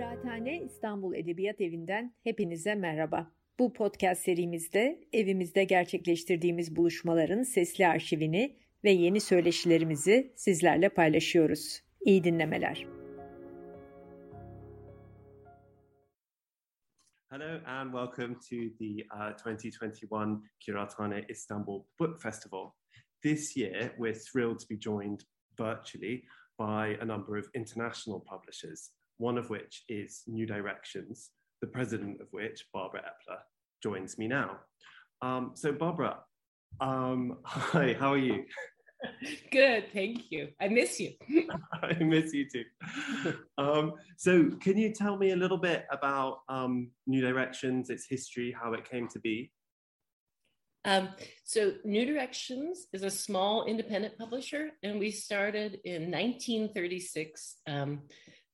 Kıraathane İstanbul Edebiyat Evi'nden hepinize merhaba. Bu podcast serimizde evimizde gerçekleştirdiğimiz buluşmaların sesli arşivini ve yeni söyleşilerimizi sizlerle paylaşıyoruz. İyi dinlemeler. Hello and welcome to the uh, 2021 Kirathane Istanbul Book Festival. This year, we're thrilled to be joined virtually by a number of international publishers, one of which is New Directions, the president of which, Barbara Epler, joins me now. Um, so, Barbara, um, hi, how are you? Good, thank you. I miss you. I miss you too. Um, so, can you tell me a little bit about um, New Directions, its history, how it came to be? Um, so New Directions is a small independent publisher, and we started in 1936 um,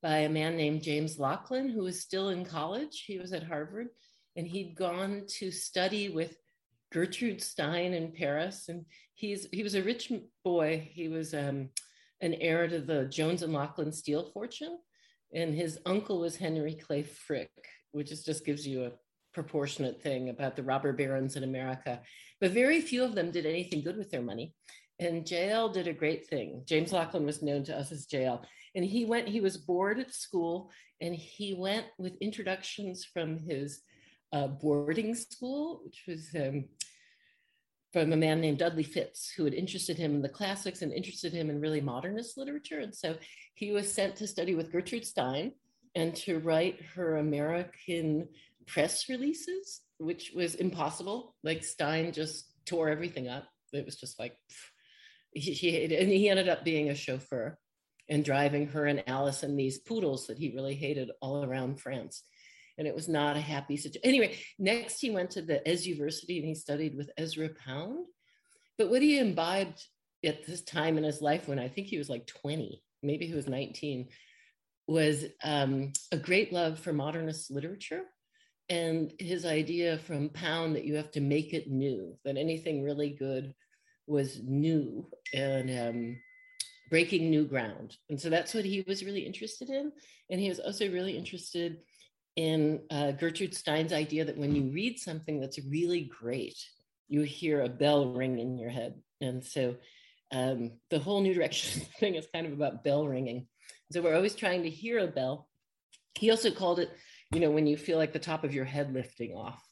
by a man named James Laughlin, who was still in college. He was at Harvard, and he'd gone to study with Gertrude Stein in Paris, and he's he was a rich boy. He was um, an heir to the Jones and Laughlin steel fortune, and his uncle was Henry Clay Frick, which is, just gives you a proportionate thing about the robber barons in America. But very few of them did anything good with their money. And JL did a great thing. James Laughlin was known to us as JL. And he went, he was bored at school and he went with introductions from his uh, boarding school, which was um, from a man named Dudley Fitts who had interested him in the classics and interested him in really modernist literature. And so he was sent to study with Gertrude Stein and to write her American press releases, which was impossible. Like Stein just tore everything up. It was just like, he, he, and he ended up being a chauffeur and driving her and Alice and these poodles that he really hated all around France. And it was not a happy situation. Anyway, next he went to the Ezuversity and he studied with Ezra Pound. But what he imbibed at this time in his life, when I think he was like 20, maybe he was 19, was um, a great love for modernist literature and his idea from Pound that you have to make it new, that anything really good was new and um, breaking new ground. And so that's what he was really interested in. And he was also really interested in uh, Gertrude Stein's idea that when you read something that's really great, you hear a bell ring in your head. And so um, the whole New Direction thing is kind of about bell ringing. So we're always trying to hear a bell. He also called it you know, when you feel like the top of your head lifting off.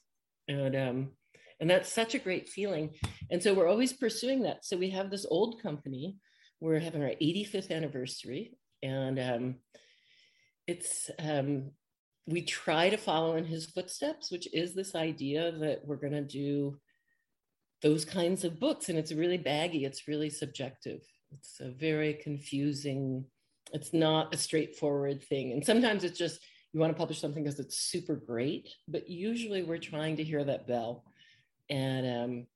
And um, and that's such a great feeling. And so we're always pursuing that. So we have this old company. We're having our 85th anniversary, and um, it's um, we try to follow in his footsteps, which is this idea that we're going to do those kinds of books, and it's really baggy. It's really subjective. It's a very confusing. It's not a straightforward thing, and sometimes it's just you want to publish something because it's super great, but usually we're trying to hear that bell. And um,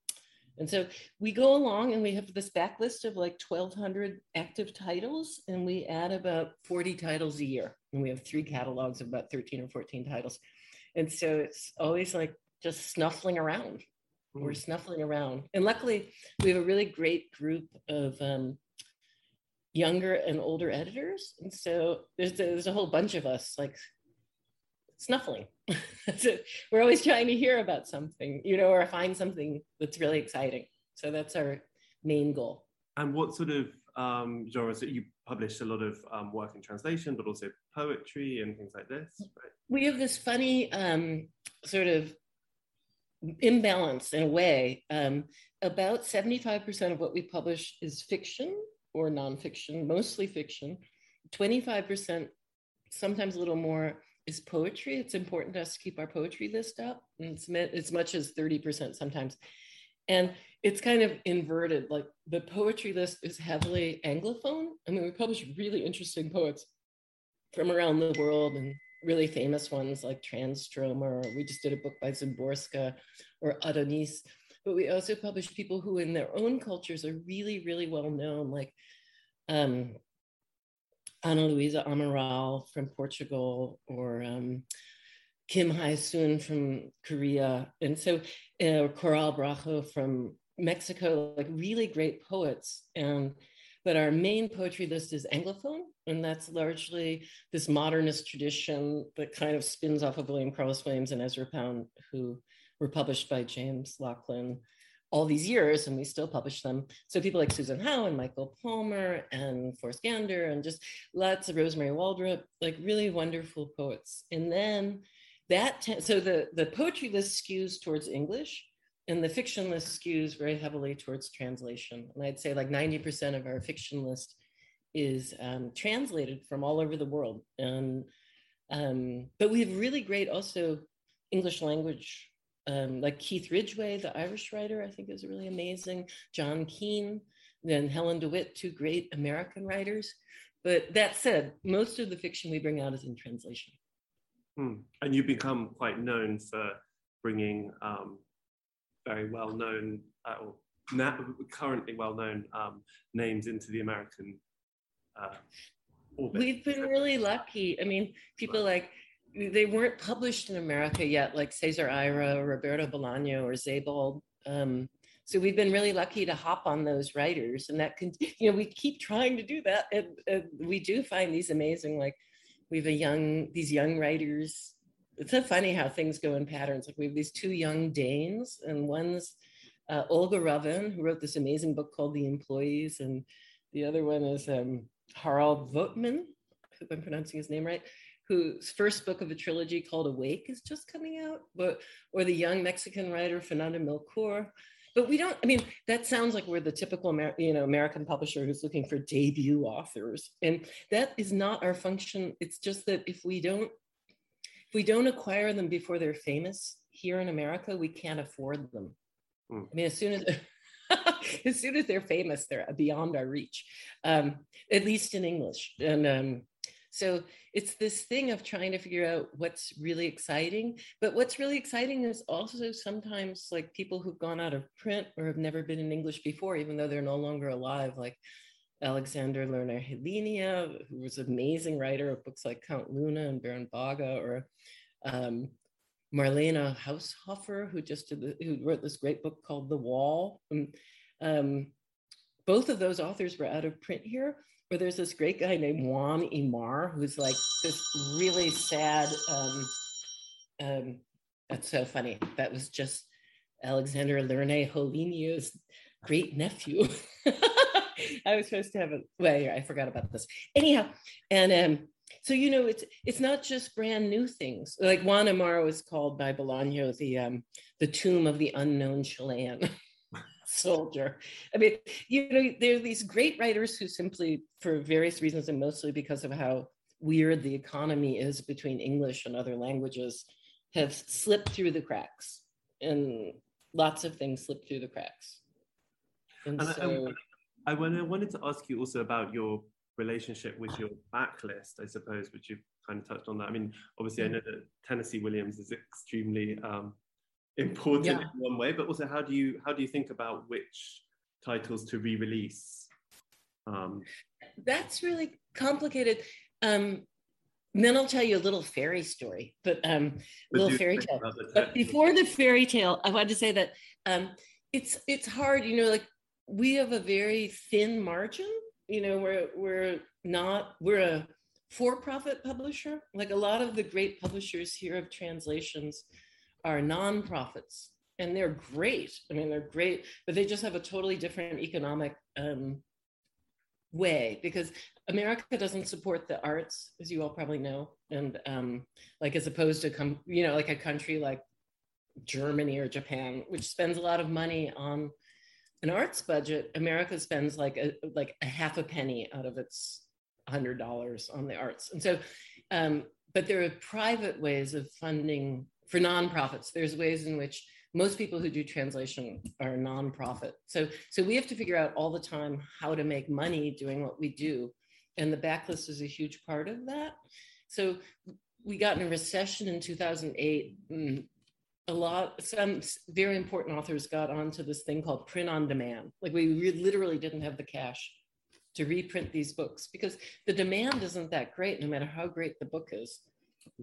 and so we go along and we have this backlist of like 1,200 active titles, and we add about 40 titles a year. And we have three catalogs of about 13 or 14 titles. And so it's always like just snuffling around. Mm. We're snuffling around. And luckily, we have a really great group of um, younger and older editors. And so there's, there's a whole bunch of us, like snuffling. We're always trying to hear about something, you know, or find something that's really exciting. So that's our main goal. And what sort of um, genres that you published a lot of um, work in translation, but also poetry and things like this? Right? We have this funny um, sort of imbalance in a way. Um, about 75% of what we publish is fiction or nonfiction, mostly fiction. 25%, sometimes a little more, is poetry. It's important to us to keep our poetry list up. And it's meant as much as 30% sometimes. And it's kind of inverted. Like the poetry list is heavily Anglophone. I mean, we publish really interesting poets from around the world and really famous ones like Transtromer. We just did a book by Szymborska or Adonis. But we also publish people who, in their own cultures, are really, really well known, like um, Ana Luisa Amaral from Portugal or um, Kim Hyesoon from Korea. And so, uh, Coral Bracho from Mexico, like really great poets. And, but our main poetry list is Anglophone. And that's largely this modernist tradition that kind of spins off of William Carlos Williams and Ezra Pound, who were published by James Laughlin all these years, and we still publish them. So people like Susan Howe and Michael Palmer and Forrest Gander and just lots of Rosemary Waldrop, like really wonderful poets. And then that, so the, the poetry list skews towards English and the fiction list skews very heavily towards translation. And I'd say like 90% of our fiction list is um, translated from all over the world. And, um, but we have really great also English language um, like Keith Ridgway, the Irish writer, I think is really amazing. John Keene, then Helen DeWitt, two great American writers. But that said, most of the fiction we bring out is in translation. Hmm. And you become quite known for bringing um, very well known, uh, or na- currently well known um, names into the American uh, orbit. We've been really lucky. I mean, people like they weren't published in America yet, like Cesar Aira, Roberto Bolaño, or Sebald. Um, so we've been really lucky to hop on those writers, and that can, you know, we keep trying to do that, and, and we do find these amazing. Like we have a young, these young writers. It's so funny how things go in patterns. Like we have these two young Danes, and one's uh, Olga Ravn, who wrote this amazing book called The Employees, and the other one is um, Harald Voetmann. I hope I'm pronouncing his name right whose first book of a trilogy called Awake is just coming out, but or the young Mexican writer Fernanda Melchor. But we don't, I mean, that sounds like we're the typical Amer- you know, American publisher who's looking for debut authors. And that is not our function. It's just that if we don't, if we don't acquire them before they're famous here in America, we can't afford them. Mm. I mean, as soon as as soon as they're famous, they're beyond our reach, um, at least in English. And um, so it's this thing of trying to figure out what's really exciting. But what's really exciting is also sometimes like people who've gone out of print or have never been in English before, even though they're no longer alive, like Alexander Lernet-Holenia, who was an amazing writer of books like Count Luna and Baron Bagge, or um, Marlene Haushofer, who just the, who wrote this great book called The Wall. Um, both of those authors were out of print here, where there's this great guy named Juan Emar, who's like this really sad. Um, um, that's so funny. That was just Alexander Lernet-Holenia's great nephew. I was supposed to have a well, I forgot about this. Anyhow, and um, so you know, it's it's not just brand new things. Like Juan Emar was called by Bolaño the um, the tomb of the unknown Chilean. soldier. I mean, you know, there are these great writers who simply, for various reasons, and mostly because of how weird the economy is between English and other languages, have slipped through the cracks. And lots of things slip through the cracks. And, and so, I, I, I wanted to ask you also about your relationship with your backlist, I suppose, which you've kind of touched on that. I mean, obviously, mm-hmm. I know that Tennessee Williams is extremely um, important yeah. in one way, but also how do you how do you think about which titles to re-release? Um, That's really complicated. Um, then I'll tell you a little fairy story, but um, a little fairy tale. But before the fairy tale, I wanted to say that um, it's it's hard. You know, like we have a very thin margin. You know, we're we're not we're a for-profit publisher. Like a lot of the great publishers here of translations are nonprofits and they're great. I mean, they're great, but they just have a totally different economic um, way because America doesn't support the arts, as you all probably know, and um, like as opposed to come, you know, like a country like Germany or Japan, which spends a lot of money on an arts budget. America spends like a like a half a penny out of its hundred dollars on the arts, and so. Um, but there are private ways of funding for nonprofits, there's ways in which most people who do translation are nonprofit. So, so we have to figure out all the time how to make money doing what we do. And the backlist is a huge part of that. So we got in a recession in 2008. Mm, a lot, some very important authors got onto this thing called print on demand. Like we literally didn't have the cash to reprint these books because the demand isn't that great, no matter how great the book is.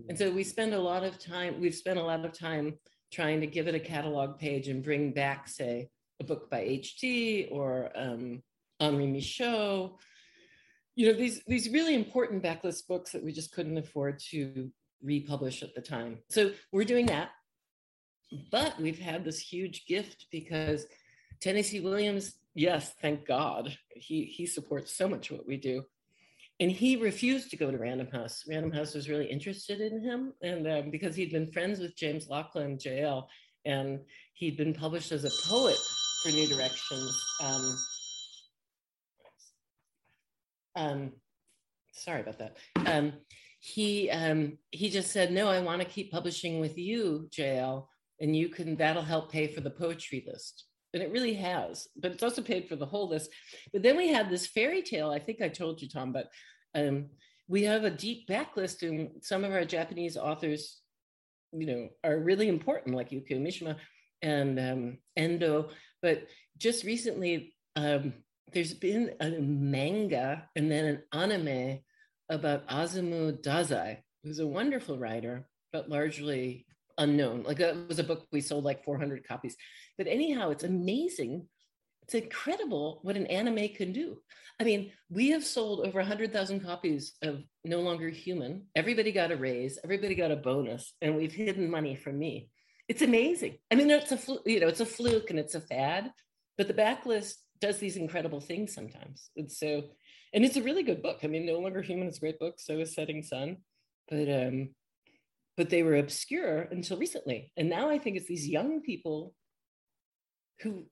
And so we spend a lot of time, we've spent a lot of time trying to give it a catalog page and bring back, say, a book by H.D. or um, Henri Michaux. you know these these really important backlist books that we just couldn't afford to republish at the time. So we're doing that. But we've had this huge gift because Tennessee Williams, yes, thank God, he he supports so much what we do. And he refused to go to Random House. Random House was really interested in him, and um, because he'd been friends with James Laughlin, JL, and he'd been published as a poet for New Directions. Um, um, sorry about that. Um, he um, he just said, "No, I want to keep publishing with you, JL, and you can that'll help pay for the poetry list." And it really has, but it's also paid for the whole list. But then we had this fairy tale. I think I told you, Tom, but um, we have a deep backlist, and some of our Japanese authors, you know, are really important, like Yukio Mishima and um, Endo. But just recently, um, there's been a manga and then an anime about Osamu Dazai, who's a wonderful writer, but largely unknown. Like that was a book we sold like 400 copies. But anyhow, it's amazing. It's incredible what an anime can do. I mean, we have sold over 100,000 copies of No Longer Human. Everybody got a raise, everybody got a bonus, and we've hidden money from me. It's amazing. I mean, it's a you know, it's a fluke and it's a fad, but the backlist does these incredible things sometimes. And so, and it's a really good book. I mean, No Longer Human is a great book. So is Setting Sun, but um, but they were obscure until recently. And now I think it's these young people who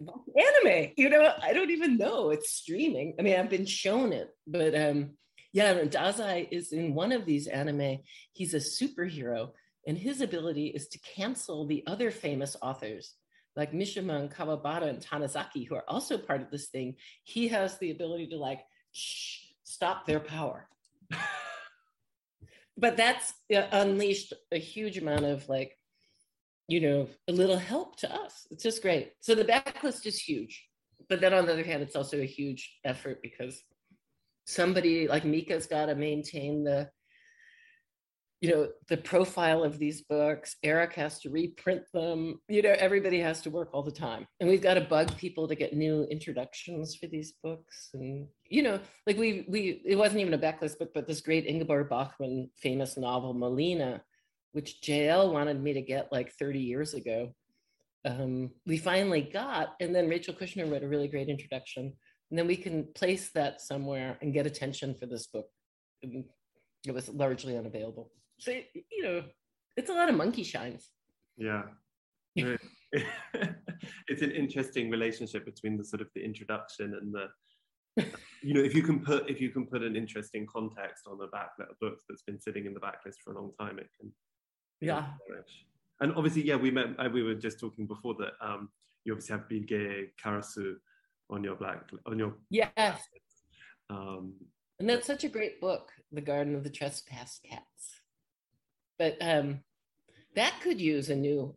anime. You know, I don't even know it's streaming. I mean, I've been shown it, but um, yeah, Dazai is in one of these anime. He's a superhero, and his ability is to cancel the other famous authors like Mishima and Kawabata and Tanizaki, who are also part of this thing. He has the ability to like shh, stop their power. But that's uh, unleashed a huge amount of like you know a little help to us. It's just great. So the backlist is huge but then on the other hand it's also a huge effort because somebody like mika's got to maintain the you know the profile of these books eric has to reprint them you know everybody has to work all the time. And we've got to bug people to get new introductions for these books. And you know like we we it wasn't even a backlist book but this great ingeborg bachmann famous novel malina which jl wanted me to get like 30 years ago um, we finally got. And then rachel kushner wrote a really great introduction. And then we can place that somewhere and get attention for this book. It was largely unavailable so you know, it's a lot of monkey shines. Yeah. it's an interesting relationship between the sort of the introduction and the you know if you can put if you can put an interesting context on a back of books that's been sitting in the backlist for a long time it can yeah. and obviously yeah we met uh, we were just talking before that um you obviously have Bilge Karasu on your black on your yes. um and that's such a great book the garden of the trespass cats but um, that could use a new.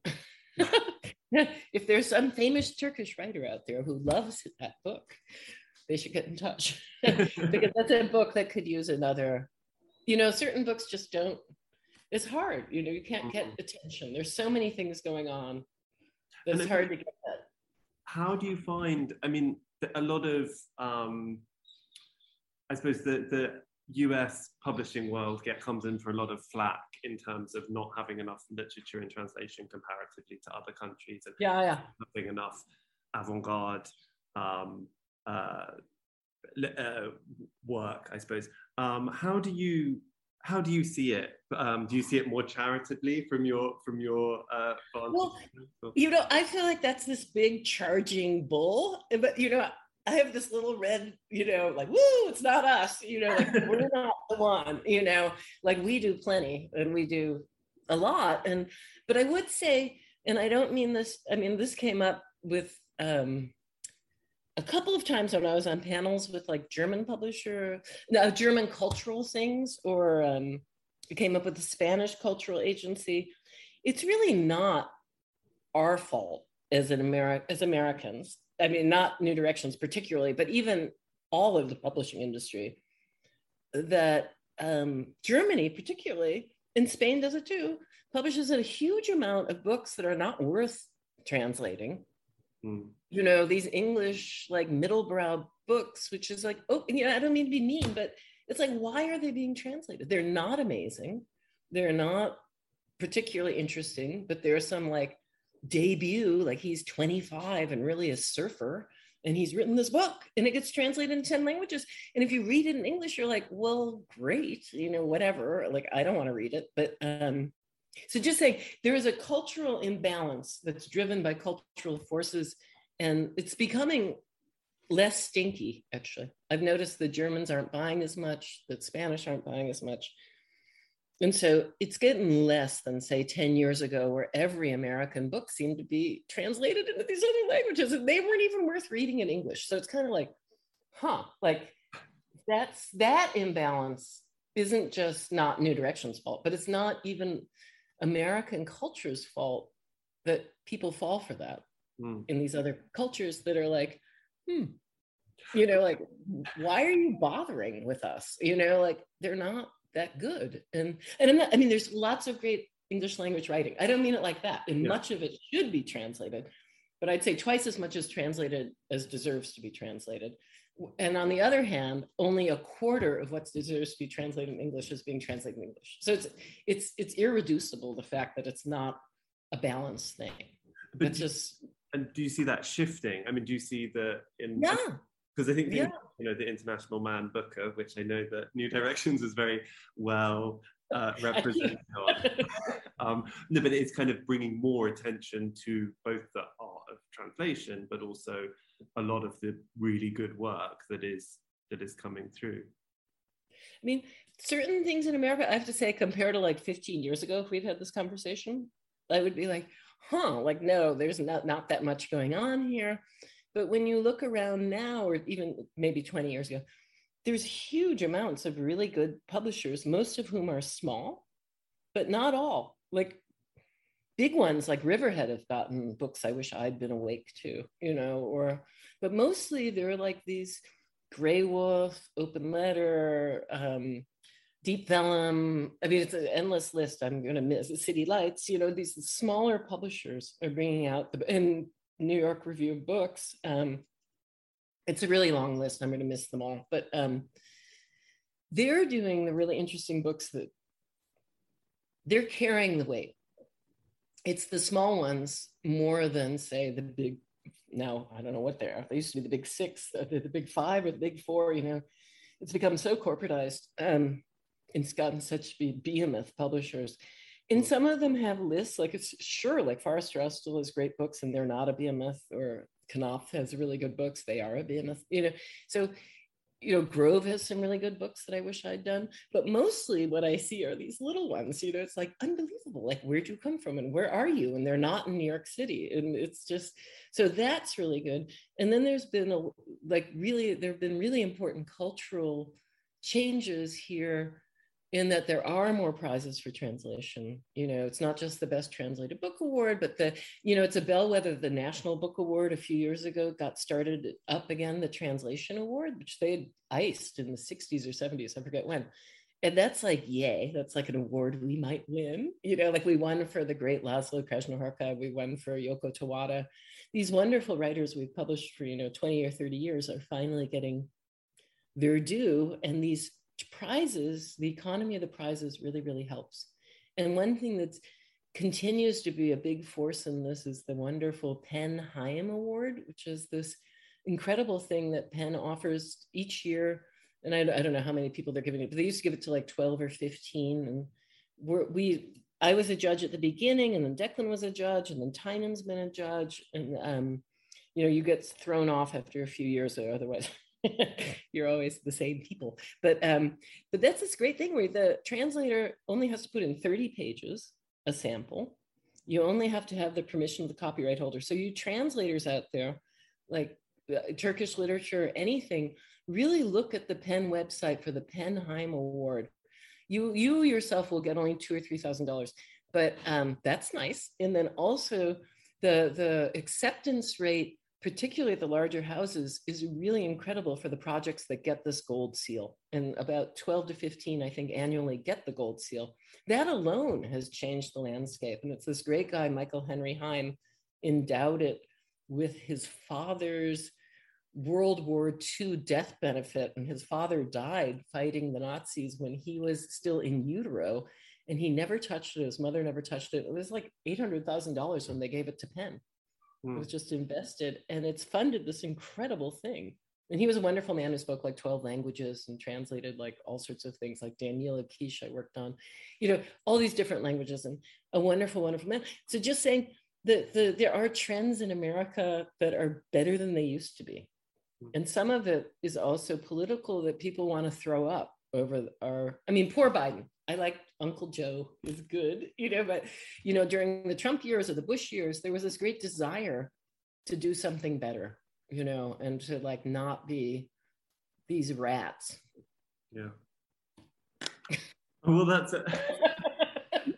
if there's some famous Turkish writer out there who loves that book, they should get in touch because that's a book that could use another. You know, certain books just don't. It's hard. You know, you can't get mm-hmm. attention. There's so many things going on. It's hard to get that. How do you find? I mean, a lot of. Um, I suppose the the US publishing world get comes in for a lot of flack in terms of not having enough literature in translation comparatively to other countries and yeah, yeah. having enough avant-garde um, uh, uh, work, I suppose. Um, how do you how do you see it? Um, do you see it more charitably from your from your uh, well, you know, I feel like that's this big charging bull, but you know, I have this little red, you know, like, woo, it's not us, you know, like we're not the one, you know, like we do plenty and we do a lot. And, but I would say, and I don't mean this, I mean, this came up with um, a couple of times when I was on panels with like German publisher, no, German cultural things, or um, it came up with the Spanish cultural agency. It's really not our fault as an Ameri- as Americans I mean, not New Directions particularly, but even all of the publishing industry, that um, Germany, particularly, and Spain does it too, publishes a huge amount of books that are not worth translating. Mm. You know, these English, like middlebrow books, which is like, oh, you know, I don't mean to be mean, but it's like, why are they being translated? They're not amazing. They're not particularly interesting, but there's some like debut, like he's 25 and really a surfer and he's written this book and it gets translated in 10 languages. And if you read it in english you're like well great you know whatever. Like i don't want to read it but um so just saying there is a cultural imbalance that's driven by cultural forces and it's becoming less stinky actually. I've noticed the germans aren't buying as much that spanish aren't buying as much and so it's getting less than say 10 years ago where every american book seemed to be translated into these other languages and they weren't even worth reading in english so it's kind of like huh like that's that imbalance isn't just not new directions fault but it's not even american culture's fault that people fall for that mm. in these other cultures that are like hmm you know like why are you bothering with us you know like they're not that good. And and not, i mean, there's lots of great English language writing. I don't mean it like that. And yeah. much of it should be translated, but I'd say twice as much is translated as deserves to be translated. And on the other hand, only a quarter of what deserves to be translated in English is being translated in English. So it's it's it's irreducible the fact that it's not a balanced thing. But it's just and do you see that shifting? I mean, do you see the in yeah because I think the, yeah. you know the International Man Booker, which I know that New Directions is very well uh, represented um, no, but it's kind of bringing more attention to both the art of translation, but also a lot of the really good work that is that is coming through. I mean, certain things in America, I have to say, compared to like 15 years ago, if we'd had this conversation, I would be like, huh, like, no, there's not, not that much going on here. But when you look around now, or even maybe 20 years ago, there's huge amounts of really good publishers, most of whom are small, but not all. Like big ones like Riverhead have gotten books I wish I'd been awake to, you know, or, but mostly they're like these Graywolf, Open Letter, um, Deep Vellum. I mean, it's an endless list. I'm going to miss City Lights. You know, these smaller publishers are bringing out the, and New York Review of Books. Um, it's a really long list. I'm going to miss them all, but um, they're doing the really interesting books that they're carrying the weight. It's the small ones more than say the big. Now I don't know what they are. They used to be the big six, the, the big five, or the big four. You know, it's become so corporatized. Um, it's gotten such be behemoth publishers and some of them have lists, like it's sure, like Forrester still has great books and they're not a behemoth, or Knopf has really good books, they are a behemoth, you know. So, you know, Grove has some really good books that I wish I'd done. But mostly what I see are these little ones, you know, it's like unbelievable. Like, where'd you come from and where are you? And they're not in New York City. And it's just so that's really good. And then there's been a like really, there have been really important cultural changes here in that there are more prizes for translation. You know, it's not just the best translated book award, but the, you know, it's a bellwether. The National Book Award a few years ago got started up again, the translation award, which they had iced in the 60s or 70s, I forget when. And that's like, yay, that's like an award we might win. You know, like we won for the great Laszlo Krasznahorkai, we won for Yoko Tawada. These wonderful writers we've published for, you know, 20 or 30 years are finally getting their due. And these prizes, the economy of the prizes really, really helps. And one thing that continues to be a big force in this is the wonderful PEN Heim Award, which is this incredible thing that PEN offers each year. And I, I, don't know how many people they're giving it, but they used to give it to like 12 or 15. And we're, we, I was a judge at the beginning, and then Declan was a judge, and then Tynan's been a judge. And, um, you know, you get thrown off after a few years, or otherwise you're always the same people. But um, but that's this great thing where the translator only has to put in 30 pages a sample. You only have to have the permission of the copyright holder. So you translators out there, like uh, Turkish literature, anything, really look at the PEN website for the PEN Heim Award. You you yourself will get only two or three thousand dollars, but um, that's nice. And then also the the acceptance rate particularly at the larger houses, is really incredible for the projects that get this gold seal. And about 12 to 15, I think, annually get the gold seal. That alone has changed the landscape. And it's this great guy, Michael Henry Heim, endowed it with his father's World War II death benefit, and his father died fighting the Nazis when he was still in utero, and he never touched it. His mother never touched it. It was like eight hundred thousand dollars when they gave it to PEN. Mm. Was just invested, and it's funded this incredible thing. And he was a wonderful man who spoke like 12 languages and translated like all sorts of things, like Danilo Kiš, I worked on, you know, all these different languages and a wonderful, wonderful man. So just saying that the, there are trends in America that are better than they used to be. Hmm. And some of it is also political that people want to throw up over our, I mean, poor Biden. I like Uncle Joe is good, you know, but, you know, during the Trump years or the Bush years, there was this great desire to do something better, you know, and to like not be these rats. Yeah. well, that's it.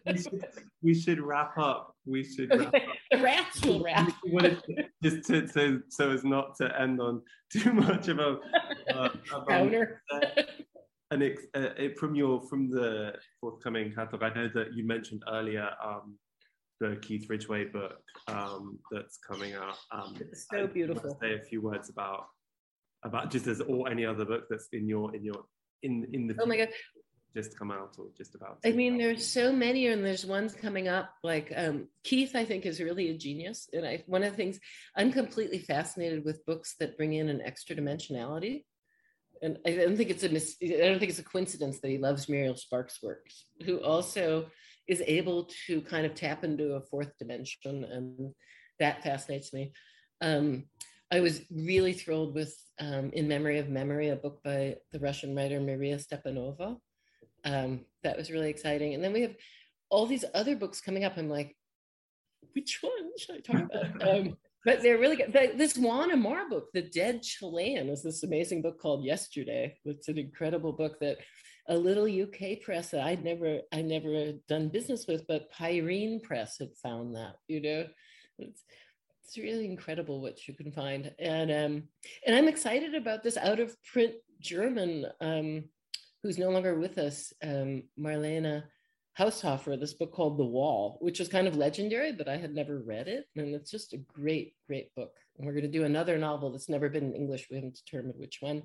we, should, we should wrap up. We should wrap up. the rats will wrap. just to, so so as not to end on too much of a, uh, counter. And it, uh, it, from your from the forthcoming catalog, I know that you mentioned earlier um, the Keith Ridgway book um, that's coming out. Um, it's so beautiful. Say a few words about about just as or any other book that's in your in your in in the. Oh my god! Just come out or just about. I mean, there's so many, and there's ones coming up. Like um, Keith, I think is really a genius, and I one of the things I'm completely fascinated with books that bring in an extra dimensionality and I don't think it's a mis- I don't think it's a coincidence that he loves Muriel Sparks' works, who also is able to kind of tap into a fourth dimension, and that fascinates me. Um, I was really thrilled with um, In Memory of Memory, a book by the Russian writer Maria Stepanova. Um, that was really exciting. And then we have all these other books coming up. I'm like, which one should I talk about? But they're really good. This Juan Emar book, The Dead Chilean, is this amazing book called Yesterday. It's an incredible book that a little UK press that I'd never, I never done business with, but Peirene Press had found that, you know. It's, it's really incredible what you can find. And um, and I'm excited about this out of print German, um, who's no longer with us, um, Marlene Haushofer, this book called The Wall, which is kind of legendary, but I had never read it. And it's just a great, great book. And we're going to do another novel that's never been in English. We haven't determined which one.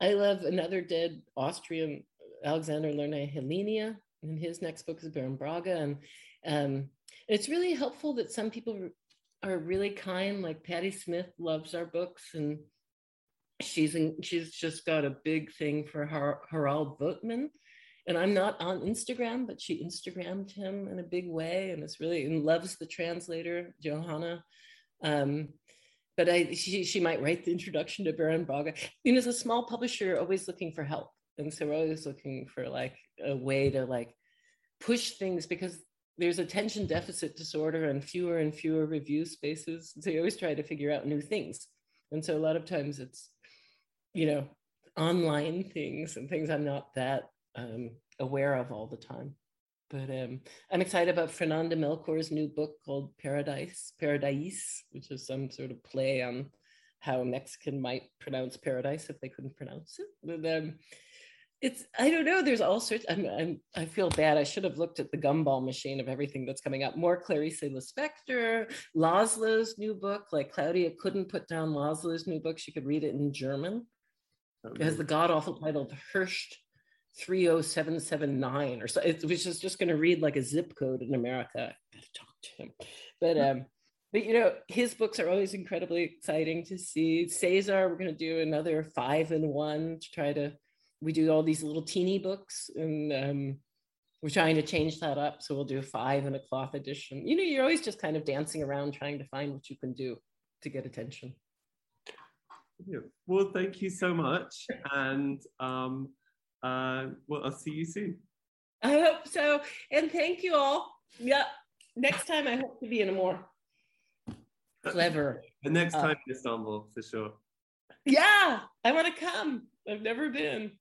I love another dead Austrian Alexander Lernet-Holenia, and his next book is Baron Bagge. And um, it's really helpful that some people are really kind, like Patti Smith loves our books, and she's in, she's just got a big thing for Har- Harald Voetmann. And I'm not on Instagram, but she Instagrammed him in a big way, and it's really and loves the translator Johanna. Um, but I, she, she might write the introduction to Baron Bagge. You know, as a small publisher, always looking for help and so we're always looking for like a way to like push things because there's attention deficit disorder and fewer and fewer review spaces so you always try to figure out new things and so a lot of times it's you know online things and things i'm not that um, aware of all the time but um, i'm excited about fernanda melchor's new book called paradise paradise which is some sort of play on how mexican might pronounce paradise if they couldn't pronounce it but, um, it's I don't know. There's all sorts. I'm, I'm I feel bad. I should have looked at the gumball machine of everything that's coming up. More Clarice Lispector, Laszlo's new book. Like Claudia couldn't put down Laszlo's new book. She could read it in German. It has the god awful title The Herscht 30779 or so. It was just, just going to read like a zip code in America. I gotta talk to him. But um, but you know, his books are always incredibly exciting to see. Cesar, we're going to do another five in one to try to we do all these little teeny books and um, we're trying to change that up. So we'll do five in a cloth edition. You know, you're always just kind of dancing around trying to find what you can do to get attention. Yeah. Well, thank you so much. And um, uh, well, I'll see you soon. I hope so. And thank you all. Yeah. Next time I hope to be in a more clever. The next uh, time in Istanbul, for sure. Yeah, I want to come. I've never been.